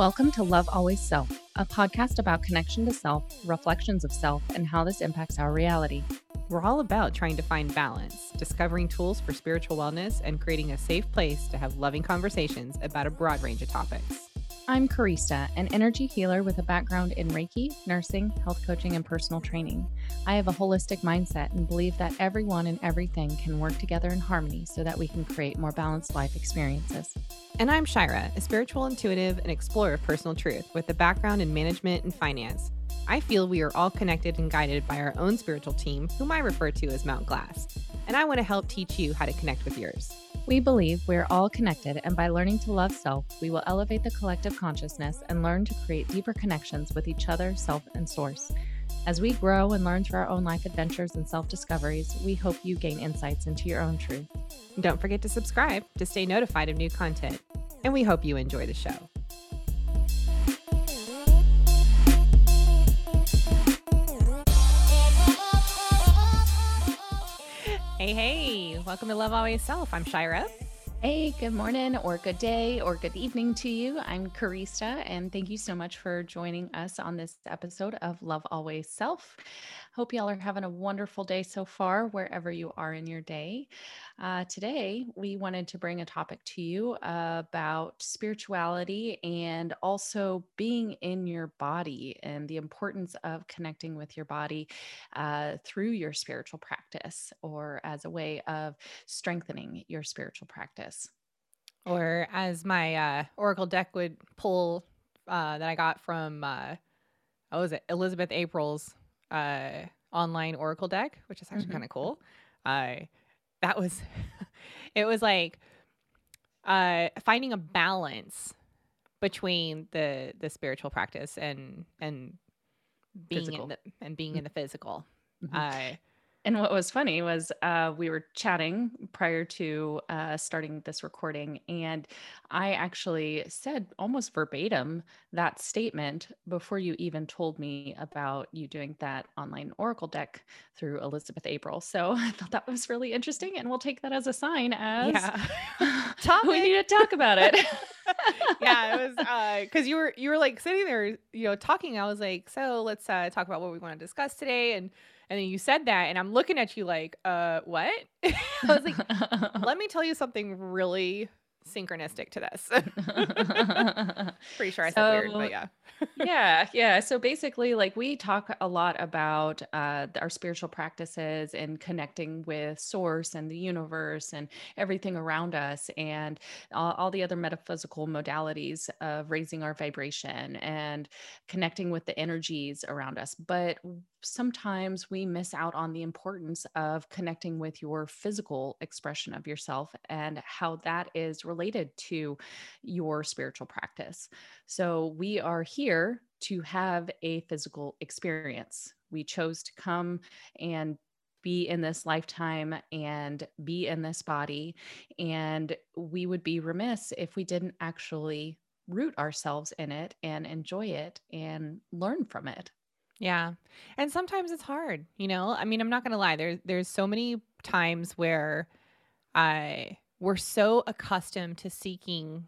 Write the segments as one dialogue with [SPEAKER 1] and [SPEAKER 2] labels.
[SPEAKER 1] Welcome to Love Always Self, a podcast about connection to self, reflections of self, and how this impacts our reality.
[SPEAKER 2] We're all about trying to find balance, discovering tools for spiritual wellness, and creating a safe place to have loving conversations about a broad range of topics.
[SPEAKER 1] I'm Karista, an energy healer with a background in Reiki, nursing, health coaching, and personal training. I have a holistic mindset and believe that everyone and everything can work together in harmony so that we can create more balanced life experiences.
[SPEAKER 2] And I'm Shira, a spiritual intuitive and explorer of personal truth with a background in management and finance. I feel we are all connected and guided by our own spiritual team, whom I refer to as Mount Glass, and I want to help teach you how to connect with yours.
[SPEAKER 1] We believe we're all connected, and by learning to love self, we will elevate the collective consciousness and learn to create deeper connections with each other, self, and source. As we grow and learn through our own life adventures and self discoveries, we hope you gain insights into your own truth.
[SPEAKER 2] Don't forget to subscribe to stay notified of new content, and we hope you enjoy the show. Hey, hey, welcome to Love Always Self. I'm Shira.
[SPEAKER 1] Hey, good morning or good day or good evening to you. I'm Karista, and thank you so much for joining us on this episode of Love Always Self. Hope y'all are having a wonderful day so far, wherever you are in your day. Uh, today, we wanted to bring a topic to you about spirituality and also being in your body and the importance of connecting with your body uh, through your spiritual practice or as a way of strengthening your spiritual practice.
[SPEAKER 2] Or as my uh, Oracle deck would pull uh, that I got from, uh, what was it, Elizabeth April's uh, online Oracle deck, which is actually mm-hmm. kind of cool. Uh, that was, it was like uh, finding a balance between the the spiritual practice and and being physical. in the and being in the physical. Mm-hmm. Uh,
[SPEAKER 1] and what was funny was uh, we were chatting prior to uh, starting this recording, and I actually said almost verbatim that statement before you even told me about you doing that online Oracle deck through Elizabeth April. So I thought that was really interesting, and we'll take that as a sign as yeah. we need to talk about it.
[SPEAKER 2] yeah, it was because uh, you were you were like sitting there, you know, talking. I was like, so let's uh, talk about what we want to discuss today, and and then you said that, and I'm looking at you like, uh, what? I was like, let me tell you something really synchronistic to this. Pretty sure I said so, weird, but yeah.
[SPEAKER 1] yeah, yeah. So basically, like we talk a lot about uh, our spiritual practices and connecting with source and the universe and everything around us, and all, all the other metaphysical modalities of raising our vibration and connecting with the energies around us. But sometimes we miss out on the importance of connecting with your physical expression of yourself and how that is related to your spiritual practice. So, we are here to have a physical experience. We chose to come and be in this lifetime and be in this body. And we would be remiss if we didn't actually root ourselves in it and enjoy it and learn from it.
[SPEAKER 2] Yeah. And sometimes it's hard, you know? I mean, I'm not going to lie. There's there's so many times where I we're so accustomed to seeking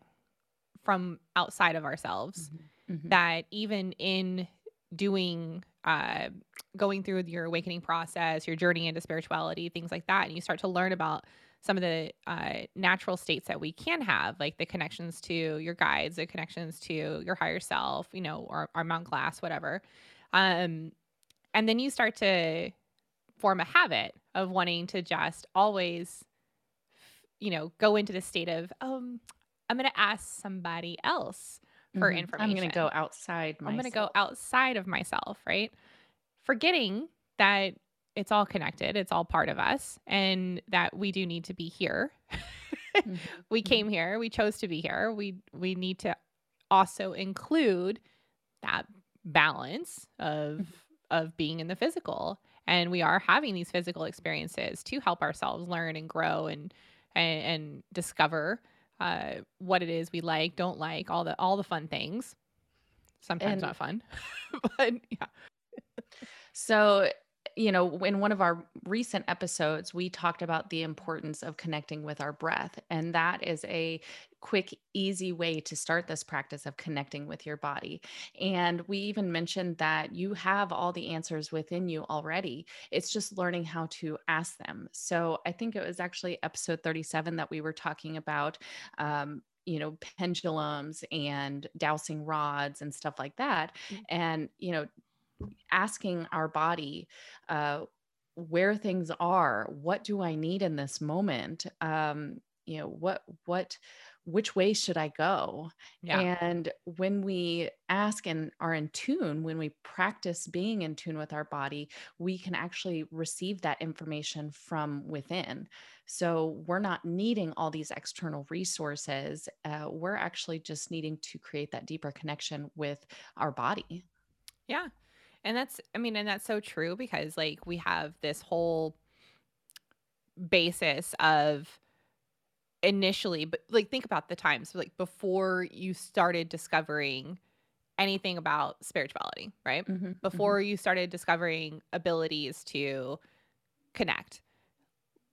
[SPEAKER 2] from outside of ourselves mm-hmm. Mm-hmm. that even in doing uh going through your awakening process, your journey into spirituality, things like that, and you start to learn about some of the uh, natural states that we can have, like the connections to your guides, the connections to your higher self, you know, or our Mount Glass, whatever. Um, and then you start to form a habit of wanting to just always, you know, go into the state of, um, I'm going to ask somebody else for mm-hmm. information.
[SPEAKER 1] I'm going to go outside.
[SPEAKER 2] Myself. I'm going to go outside of myself, right? Forgetting that it's all connected, it's all part of us, and that we do need to be here. mm-hmm. We came mm-hmm. here, we chose to be here. We we need to also include that balance of mm-hmm. of being in the physical. And we are having these physical experiences to help ourselves learn and grow and and, and discover uh, what it is we like don't like all the all the fun things. Sometimes and, not fun but yeah.
[SPEAKER 1] So you know, in one of our recent episodes, we talked about the importance of connecting with our breath. And that is a quick, easy way to start this practice of connecting with your body. And we even mentioned that you have all the answers within you already. It's just learning how to ask them. So I think it was actually episode 37 that we were talking about. Um, you know pendulums and dowsing rods and stuff like that mm. and you know asking our body uh, where things are what do i need in this moment? Um, you know what what which way should i go? Yeah. and when we ask and are in tune when we practice being in tune with our body we can actually receive that information from within. So we're not needing all these external resources uh, we're actually just needing to create that deeper connection with our body.
[SPEAKER 2] Yeah and that's, I mean, and that's so true because like we have this whole basis of initially, but like think about the times like before you started discovering anything about spirituality, right? Mm-hmm, mm-hmm. before mm-hmm. you started discovering abilities to connect.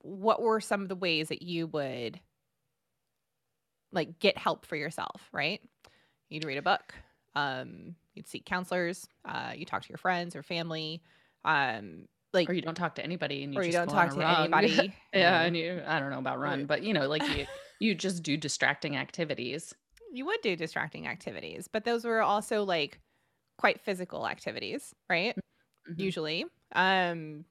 [SPEAKER 2] What were some of the ways that you would like get help for yourself, right? You'd read a book. Um, you'd seek counselors, uh, you talk to your friends or family, um,
[SPEAKER 1] like or you don't talk to anybody and you
[SPEAKER 2] or
[SPEAKER 1] you
[SPEAKER 2] don't talk to run. anybody.
[SPEAKER 1] yeah, and you I don't know about run, but you know, like you you just do distracting activities.
[SPEAKER 2] You would do distracting activities, but those were also like quite physical activities, right? Mm-hmm. Usually. Um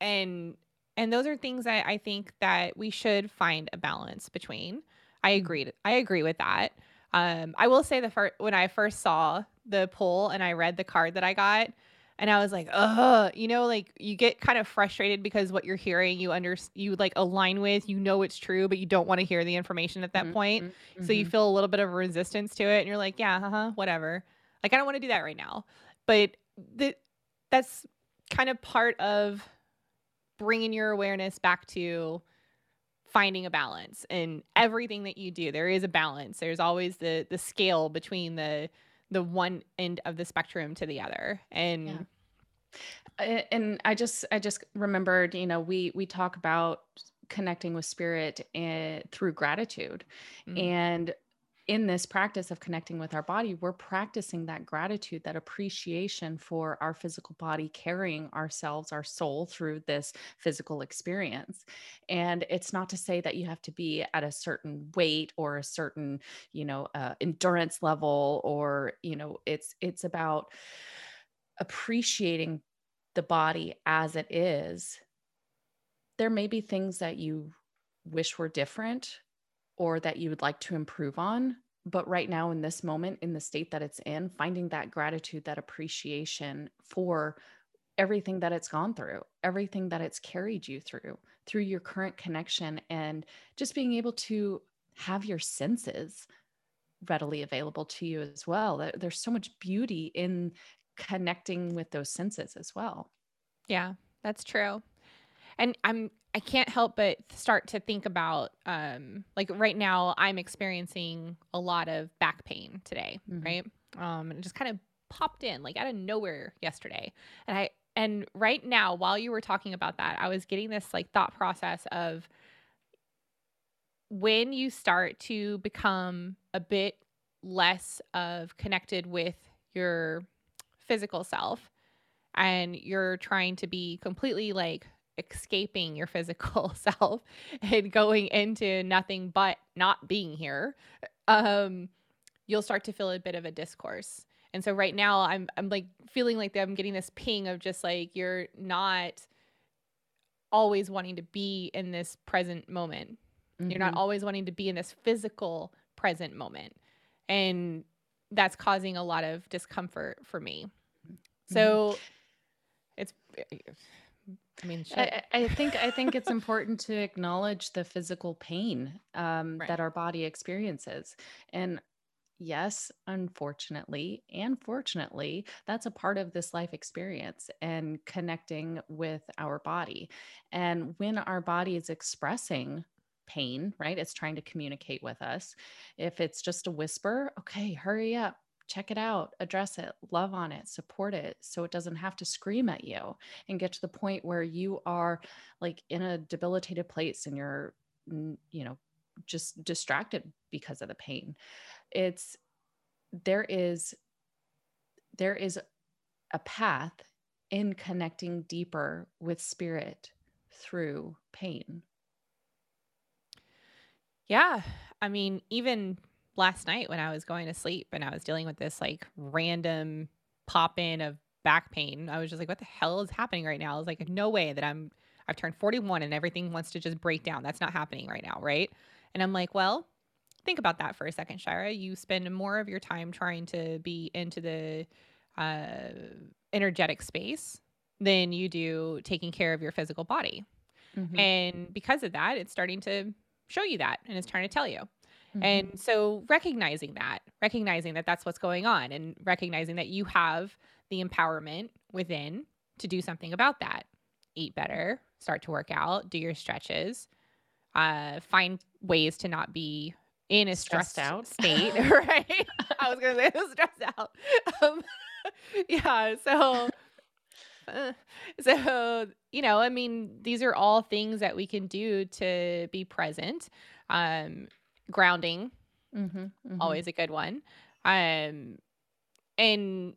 [SPEAKER 2] and and those are things that I think that we should find a balance between. I mm-hmm. agreed. I agree with that. Um, I will say the first when I first saw the poll and I read the card that I got, and I was like, ugh, you know, like you get kind of frustrated because what you're hearing, you under you like align with, you know it's true, but you don't want to hear the information at that mm-hmm, point. Mm-hmm. So you mm-hmm. feel a little bit of resistance to it, and you're like, yeah, uh-huh, whatever. Like I don't want to do that right now, but the, that's kind of part of bringing your awareness back to finding a balance in everything that you do there is a balance there's always the the scale between the the one end of the spectrum to the other and
[SPEAKER 1] yeah. and i just i just remembered you know we we talk about connecting with spirit and, eh, through gratitude mm-hmm. and in this practice of connecting with our body, we're practicing that gratitude, that appreciation for our physical body carrying ourselves, our soul through this physical experience. And it's not to say that you have to be at a certain weight or a certain, you know, uh, endurance level, or, you know, it's, it's about appreciating the body as it is. There may be things that you wish were different or that you would like to improve on. But right now, in this moment, in the state that it's in, finding that gratitude, that appreciation for everything that it's gone through, everything that it's carried you through, through your current connection, and just being able to have your senses readily available to you as well. There's so much beauty in connecting with those senses as well.
[SPEAKER 2] Yeah, that's true. And I'm I can't help but start to think about um like right now I'm experiencing a lot of back pain today, mm-hmm. right? Um and it just kind of popped in like out of nowhere yesterday. And I and right now while you were talking about that, I was getting this like thought process of when you start to become a bit less of connected with your physical self and you're trying to be completely like escaping your physical self and going into nothing but not being here, um, you'll start to feel a bit of a discourse. And so right now I'm I'm like feeling like I'm getting this ping of just like you're not always wanting to be in this present moment. Mm-hmm. You're not mm-hmm. always wanting to be in this physical present moment. And that's causing a lot of discomfort for me. So mm-hmm. it's
[SPEAKER 1] I mean, I, I, think I think it's important to acknowledge the physical pain um, right. that our body experiences, and yes, unfortunately and fortunately, that's a part of this life experience and connecting with our body. And when our body is expressing pain, right, it's trying to communicate with us. If it's just a whisper, okay, hurry up, check it out, address it, love on it, support it so it doesn't have to scream at you and get to the point where you are like in a debilitated place and you're, you know, just distracted because of the pain. It's there is there is a path in connecting deeper with spirit through pain.
[SPEAKER 2] Yeah. I mean, even last night when I was going to sleep and I was dealing with this like random pop in of back pain, I was just like, what the hell is happening right now? I was like, no way that I'm, I've turned 41 and everything wants to just break down. That's not happening right now. Right. And I'm like, well, think about that for a second, Shira. You spend more of your time trying to be into the uh, energetic space than you do taking care of your physical body. Mm-hmm. And because of that, it's starting to show you that and it's trying to tell you. Mm-hmm. And so recognizing that, recognizing that that's what's going on and recognizing that you have the empowerment within to do something about that. Eat better, start to work out, do your stretches, uh, find ways to not be in a stressed, stressed out state, right? I was going to say stressed out. Um, yeah. So, uh, so you know, I mean, these are all things that we can do to be present. Um, grounding, mm-hmm, mm-hmm. always a good one. Um, and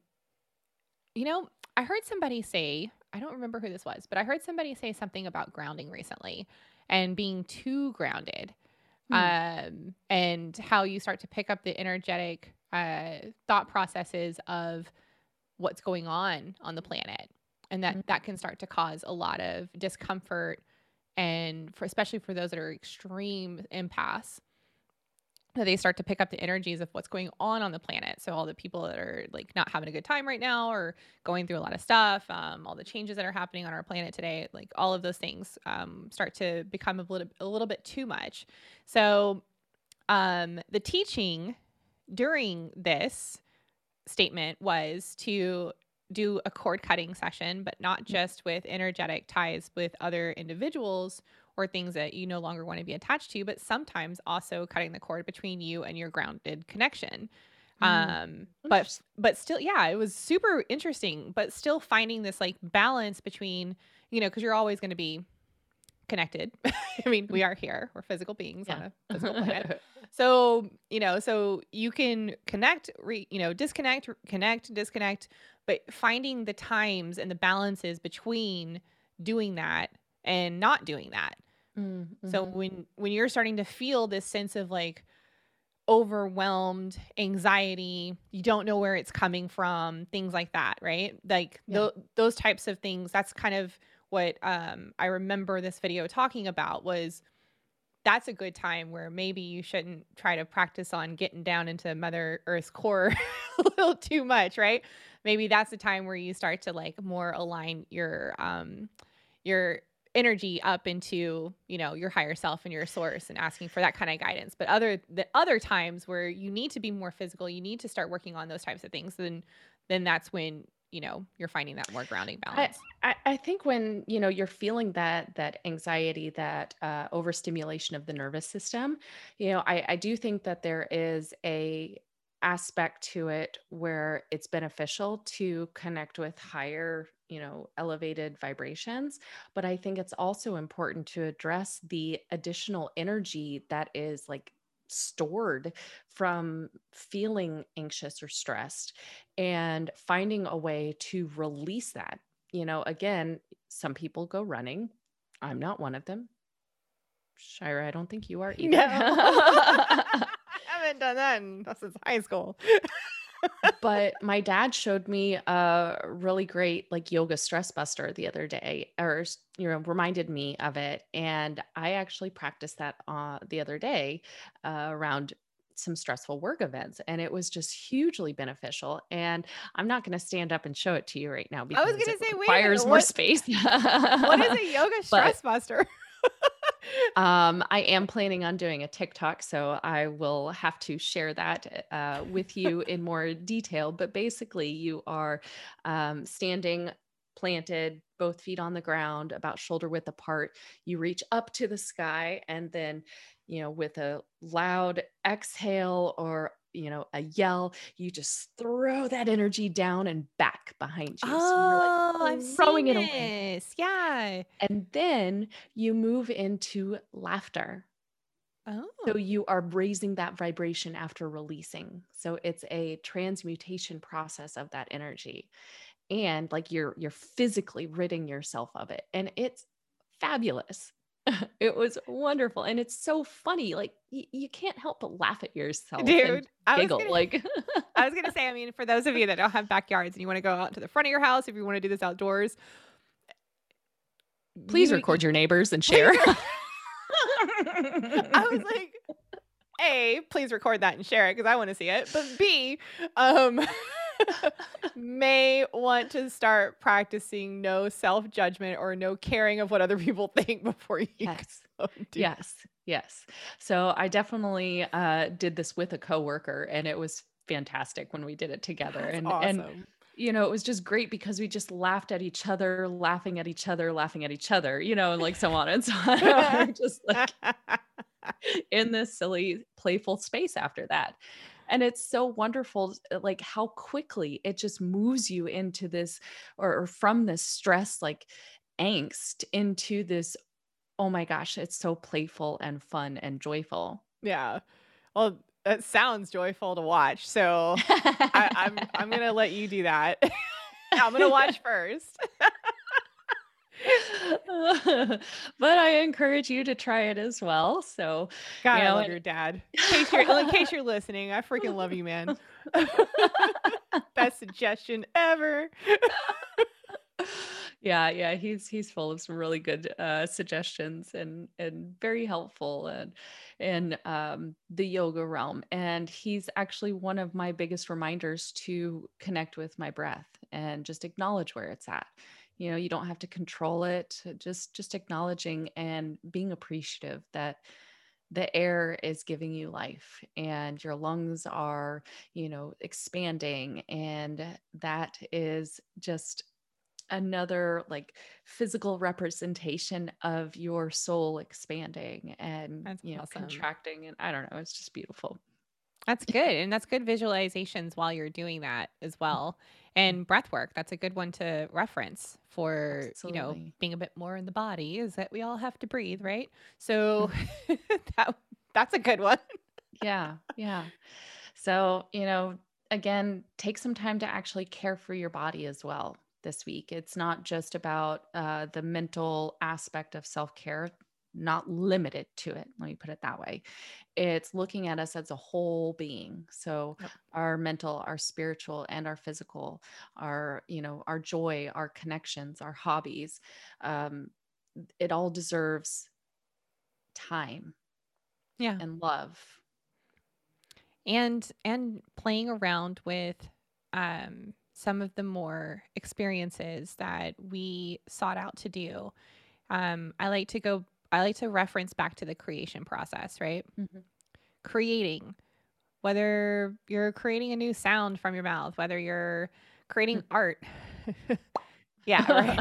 [SPEAKER 2] you know, I heard somebody say, I don't remember who this was, but I heard somebody say something about grounding recently and being too grounded. Mm. Um, and how you start to pick up the energetic uh, thought processes of what's going on on the planet and that mm-hmm. that can start to cause a lot of discomfort and for especially for those that are extreme empaths that they start to pick up the energies of what's going on on the planet so all the people that are like not having a good time right now or going through a lot of stuff um, all the changes that are happening on our planet today like all of those things um, start to become a little, a little bit too much so um, the teaching during this statement was to do a cord cutting session, but not mm. just with energetic ties with other individuals or things that you no longer want to be attached to, but sometimes also cutting the cord between you and your grounded connection. Mm. Um, but but still, yeah, it was super interesting, but still finding this like balance between, you know, because you're always going to be connected. I mean, we are here. We're physical beings yeah. on a physical planet. so, you know, so you can connect, re, you know, disconnect, connect, disconnect, but finding the times and the balances between doing that and not doing that. Mm-hmm. So when when you're starting to feel this sense of like overwhelmed, anxiety, you don't know where it's coming from, things like that, right? Like yeah. th- those types of things, that's kind of what um, I remember this video talking about was that's a good time where maybe you shouldn't try to practice on getting down into Mother Earth's core a little too much, right? Maybe that's the time where you start to like more align your um your energy up into you know your higher self and your source and asking for that kind of guidance. But other the other times where you need to be more physical you need to start working on those types of things then then that's when you know you're finding that more grounding balance.
[SPEAKER 1] I, I, think when you know you're feeling that that anxiety that uh, overstimulation of the nervous system you know I, I do think that there is a aspect to it where it's beneficial to connect with higher you know elevated vibrations but i think it's also important to address the additional energy that is like stored from feeling anxious or stressed and finding a way to release that. You know, again, some people go running. I'm not one of them. Shira, I don't think you are either. No.
[SPEAKER 2] I haven't done that in, since high school
[SPEAKER 1] but my dad showed me a really great like yoga stress buster the other day or you know reminded me of it and i actually practiced that uh, the other day uh, around some stressful work events and it was just hugely beneficial and i'm not going to stand up and show it to you right now because i was going to say requires more what, space.
[SPEAKER 2] What is a yoga stress buster
[SPEAKER 1] um, I am planning on doing a TikTok, so I will have to share that uh, with you in more detail. But basically, you are um, standing planted, both feet on the ground, about shoulder width apart. You reach up to the sky, and then, you know, with a loud exhale or you know, a yell, you just throw that energy down and back behind you. So you're like
[SPEAKER 2] Oh, I've
[SPEAKER 1] oh,
[SPEAKER 2] throwing
[SPEAKER 1] it away.
[SPEAKER 2] this. Yeah.
[SPEAKER 1] And then you move into laughter. Oh. So
[SPEAKER 2] Oh.
[SPEAKER 1] you are raising that vibration after releasing. So it's a transmutation process of that energy. And like you're you're physically ridding yourself of it. And it's fabulous. It was wonderful. And it's so funny. Like y- you can't help but laugh at yourself
[SPEAKER 2] Dude, I was
[SPEAKER 1] giggle.
[SPEAKER 2] gonna
[SPEAKER 1] Like
[SPEAKER 2] I was gonna say, I mean, for those of you that don't have backyards and you want to go out to the front of your house, if you want to do this outdoors,
[SPEAKER 1] please
[SPEAKER 2] you
[SPEAKER 1] record your neighbors and share.
[SPEAKER 2] I was like, A, please record that and share it because I want to see it. But B, um may want to start practicing no self-judgment or no caring of what other people think before you
[SPEAKER 1] yes.
[SPEAKER 2] do
[SPEAKER 1] Yes, yes. So I definitely uh, did this with a coworker, and it was fantastic when we did it together.
[SPEAKER 2] That's
[SPEAKER 1] And and you know, it was just great because we just laughed at each other, laughing at each other, laughing at each other, you know, and like so on and so on. Just like in this silly, playful space after that. And it's so wonderful, uh, like how quickly it just moves you into this or, or from this stress, like angst, into this oh my gosh, it's so playful and fun and joyful.
[SPEAKER 2] yeah. Well, it sounds joyful to watch. So I, I'm I'm gonna let you do that. I'm gonna watch first.
[SPEAKER 1] but I encourage you to try it as well. So,
[SPEAKER 2] God,
[SPEAKER 1] you
[SPEAKER 2] I love
[SPEAKER 1] and
[SPEAKER 2] your dad. In case you're in case you're listening, I freaking love you, man. Best suggestion ever.
[SPEAKER 1] yeah, yeah, he's he's full of some really good uh suggestions and and very helpful and in um the yoga realm. And he's actually one of my biggest reminders to connect with my breath and just acknowledge where it's at. You know, you don't have to control it, uh, just just acknowledging and being appreciative that the air is giving you life and your lungs are you know expanding and that is just another like physical representation of your soul expanding and
[SPEAKER 2] That's
[SPEAKER 1] you know
[SPEAKER 2] awesome.
[SPEAKER 1] contracting and i don't know it's just beautiful
[SPEAKER 2] That's good. And that's good visualizations while you're doing that as well. And breath work, that's a good one to reference for, you know, being a bit more in the body is that we all have to breathe, right? So
[SPEAKER 1] Mhm.
[SPEAKER 2] that that's a good one.
[SPEAKER 1] yeah yeah so you know again take some time to actually care for your body as well this week it's not just about uh, the mental aspect of self-care not limited to it let me put it that way it's looking at us as a whole being so
[SPEAKER 2] Yep.
[SPEAKER 1] our mental our spiritual and our physical our you know our joy our connections our hobbies um, it all deserves time
[SPEAKER 2] Yeah.
[SPEAKER 1] and love
[SPEAKER 2] And and playing around with um some of the more experiences that we sought out to do. Um I like to go I like to reference back to the creation process, right?
[SPEAKER 1] Mhm.
[SPEAKER 2] Creating whether you're creating a new sound from your mouth, whether you're creating art. yeah, right.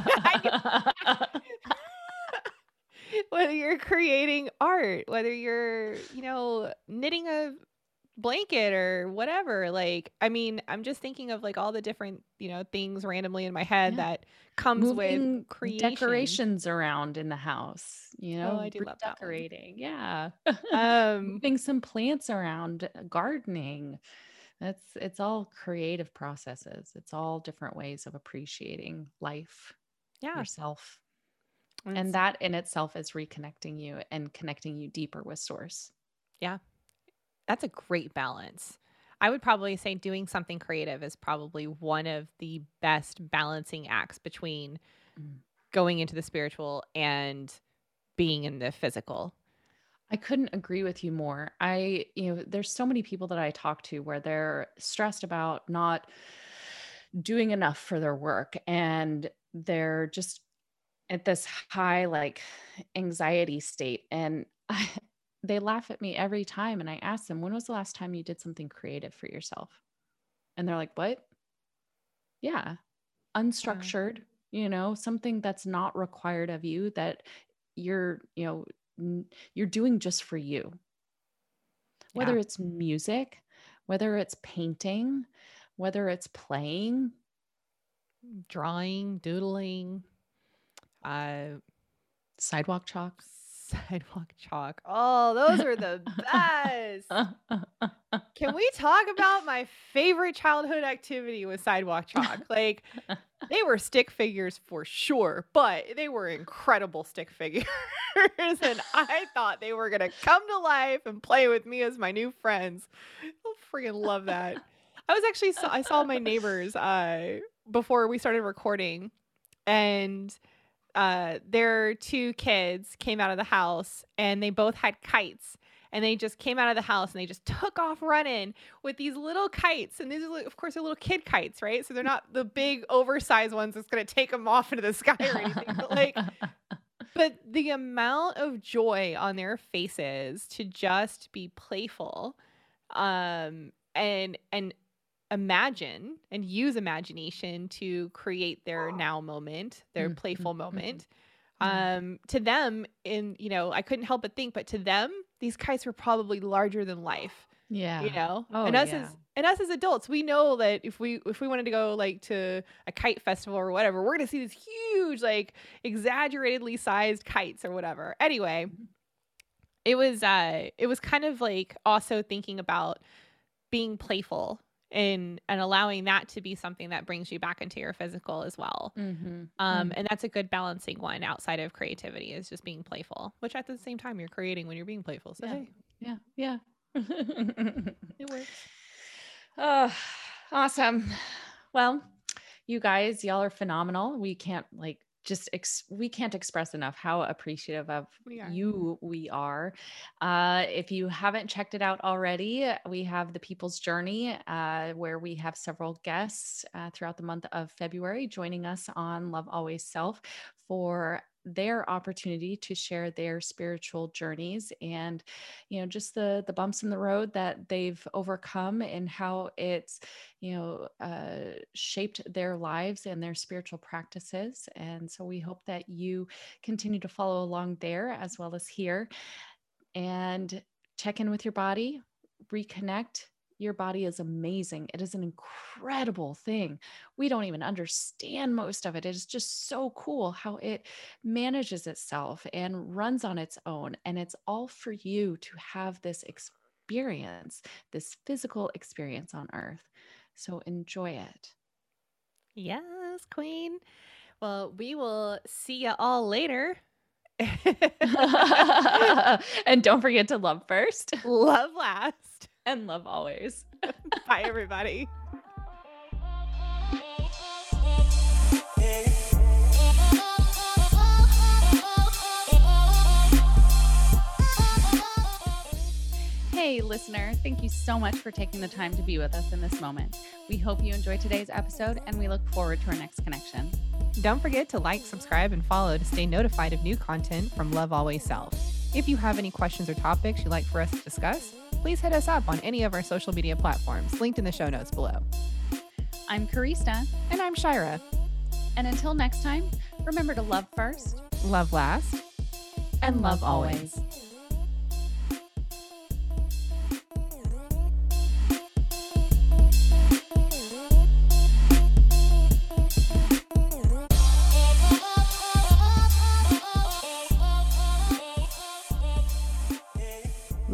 [SPEAKER 2] whether you're creating art, whether you're, you know, knitting a blanket or whatever. Like, I mean, I'm just thinking of like all the different, you know, things randomly in my head
[SPEAKER 1] Yeah.
[SPEAKER 2] that comes with creation.
[SPEAKER 1] decorations around in the house, you
[SPEAKER 2] Oh,
[SPEAKER 1] know,
[SPEAKER 2] I do love
[SPEAKER 1] redecorating. Yeah.
[SPEAKER 2] Um,
[SPEAKER 1] moving some plants around, uh, gardening. That's it's all creative processes. It's all different ways of appreciating life,
[SPEAKER 2] yeah.
[SPEAKER 1] yourself.
[SPEAKER 2] and
[SPEAKER 1] And that in itself is reconnecting you and connecting you deeper with source.
[SPEAKER 2] yeah, that's a great balance. I would probably say doing something creative is probably one of the best balancing acts between
[SPEAKER 1] Mm.
[SPEAKER 2] going into the spiritual and being in the physical.
[SPEAKER 1] I couldn't agree with you more. I, you know, there's so many people that I talk to where they're stressed about not doing enough for their work and they're just at this high like anxiety state and I, they laugh at me every time and I ask them, "When was the last time you did something creative for yourself?" And they're like, "What?" Yeah, unstructured, you know, something that's not required of you that you're, you know, you're doing just for you.
[SPEAKER 2] Yeah.
[SPEAKER 1] Whether it's music, whether it's painting, whether it's playing,
[SPEAKER 2] drawing, doodling, uh,
[SPEAKER 1] sidewalk chalk.
[SPEAKER 2] Sidewalk chalk. Oh, those are the best. Can we talk about my favorite childhood activity with sidewalk chalk? Like, they were stick figures for sure, but they were incredible stick figures. and I thought they were going to come to life and play with me as my new friends. I freaking love that. I was actually, I saw my neighbors uh, before we started recording, and uh, their two kids came out of the house and they both had kites. And they just came out of the house and they just took off running with these little kites. And these are of course they're little kid kites right? So they're not the big oversized ones that's going to take them off into the sky or anything but like but the amount of joy on their faces to just be playful um and and imagine and use imagination to create their now moment, their mm-hmm. playful mm-hmm. moment. Um, to them, in you know, I couldn't help but think, but to them, these kites were probably larger than life.
[SPEAKER 1] Yeah.
[SPEAKER 2] You know? Oh, and us yeah. as and us as adults, we know that if we if we wanted to go like to a kite festival or whatever, we're gonna see these huge, like exaggeratedly sized kites or whatever. Anyway, mm-hmm. it was uh it was kind of like also thinking about being playful and and allowing that to be something that brings you back into your physical as well. Mm-hmm. um mm-hmm. and that's a good balancing one outside of creativity is just being playful which at the same time you're creating when you're being playful so
[SPEAKER 1] yeah.
[SPEAKER 2] hey.
[SPEAKER 1] yeah. Yeah.
[SPEAKER 2] It works.
[SPEAKER 1] Oh awesome. Well you guys y'all are phenomenal. We can't like just ex- we can't express enough how appreciative of we you we are. Uh, if you haven't checked it out already, we have the People's Journey, uh, where we have several guests uh, throughout the month of February joining us on Love Always Self for their opportunity to share their spiritual journeys and you know just the the bumps in the road that they've overcome and how it's you know uh, shaped their lives and their spiritual practices. And so we hope that you continue to follow along there as well as here. And check in with your body reconnect your body is amazing. It is an incredible thing. We don't even understand most of it. It is just so cool how it manages itself and runs on its own. And it's all for you to have this experience, this physical experience on earth. So enjoy it.
[SPEAKER 2] Yes, Queen. Well, we will see you all later.
[SPEAKER 1] and don't forget to love first,
[SPEAKER 2] love last
[SPEAKER 1] and love always.
[SPEAKER 2] Bye, everybody.
[SPEAKER 1] Hey, listener, thank you so much for taking the time to be with us in this moment. We hope you enjoyed today's episode and we look forward to our next connection.
[SPEAKER 2] Don't forget to like, subscribe, and follow to stay notified of new content from Love Always Self. If you have any questions or topics you'd like for us to discuss, please hit us up on any of our social media platforms linked in the show notes below.
[SPEAKER 1] I'm Karista.
[SPEAKER 2] And I'm Shira.
[SPEAKER 1] And until next time, remember to love first,
[SPEAKER 2] love last,
[SPEAKER 1] and, and love, love always. always.